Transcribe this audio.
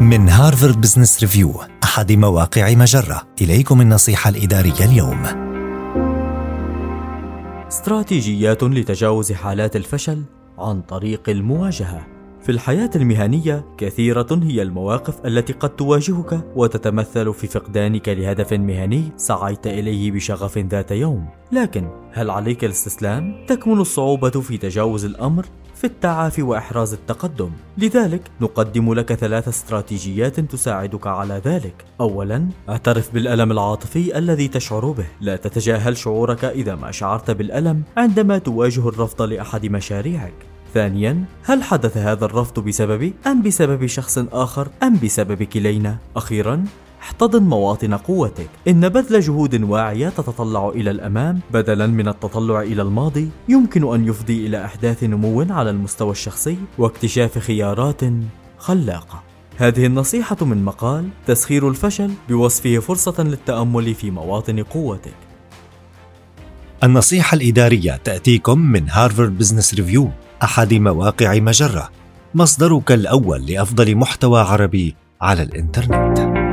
من هارفارد بزنس ريفيو أحد مواقع مجرة. إليكم النصيحة الإدارية اليوم. استراتيجيات لتجاوز حالات الفشل عن طريق المواجهة. في الحياة المهنية كثيرة هي المواقف التي قد تواجهك وتتمثل في فقدانك لهدف مهني سعيت إليه بشغف ذات يوم، لكن هل عليك الاستسلام؟ تكمن الصعوبة في تجاوز الأمر في التعافي وإحراز التقدم. لذلك نقدم لك ثلاث استراتيجيات تساعدك على ذلك. أولا اعترف بالألم العاطفي الذي تشعر به. لا تتجاهل شعورك إذا ما شعرت بالألم عندما تواجه الرفض لأحد مشاريعك. ثانيا هل حدث هذا الرفض بسببي أم بسبب شخص آخر أم بسبب كلينا؟ أخيرا احتضن مواطن قوتك. إن بذل جهود واعية تتطلع إلى الأمام. بدلا من التطلع إلى الماضي يمكن أن يفضي إلى أحداث نمو على المستوى الشخصي واكتشاف خيارات خلاقة. هذه النصيحة من مقال تسخير الفشل بوصفه فرصة للتأمل في مواطن قوتك. النصيحة الإدارية تأتيكم من هارفارد بزنس ريفيو أحد مواقع مجرة مصدرك الأول لأفضل محتوى عربي على الإنترنت.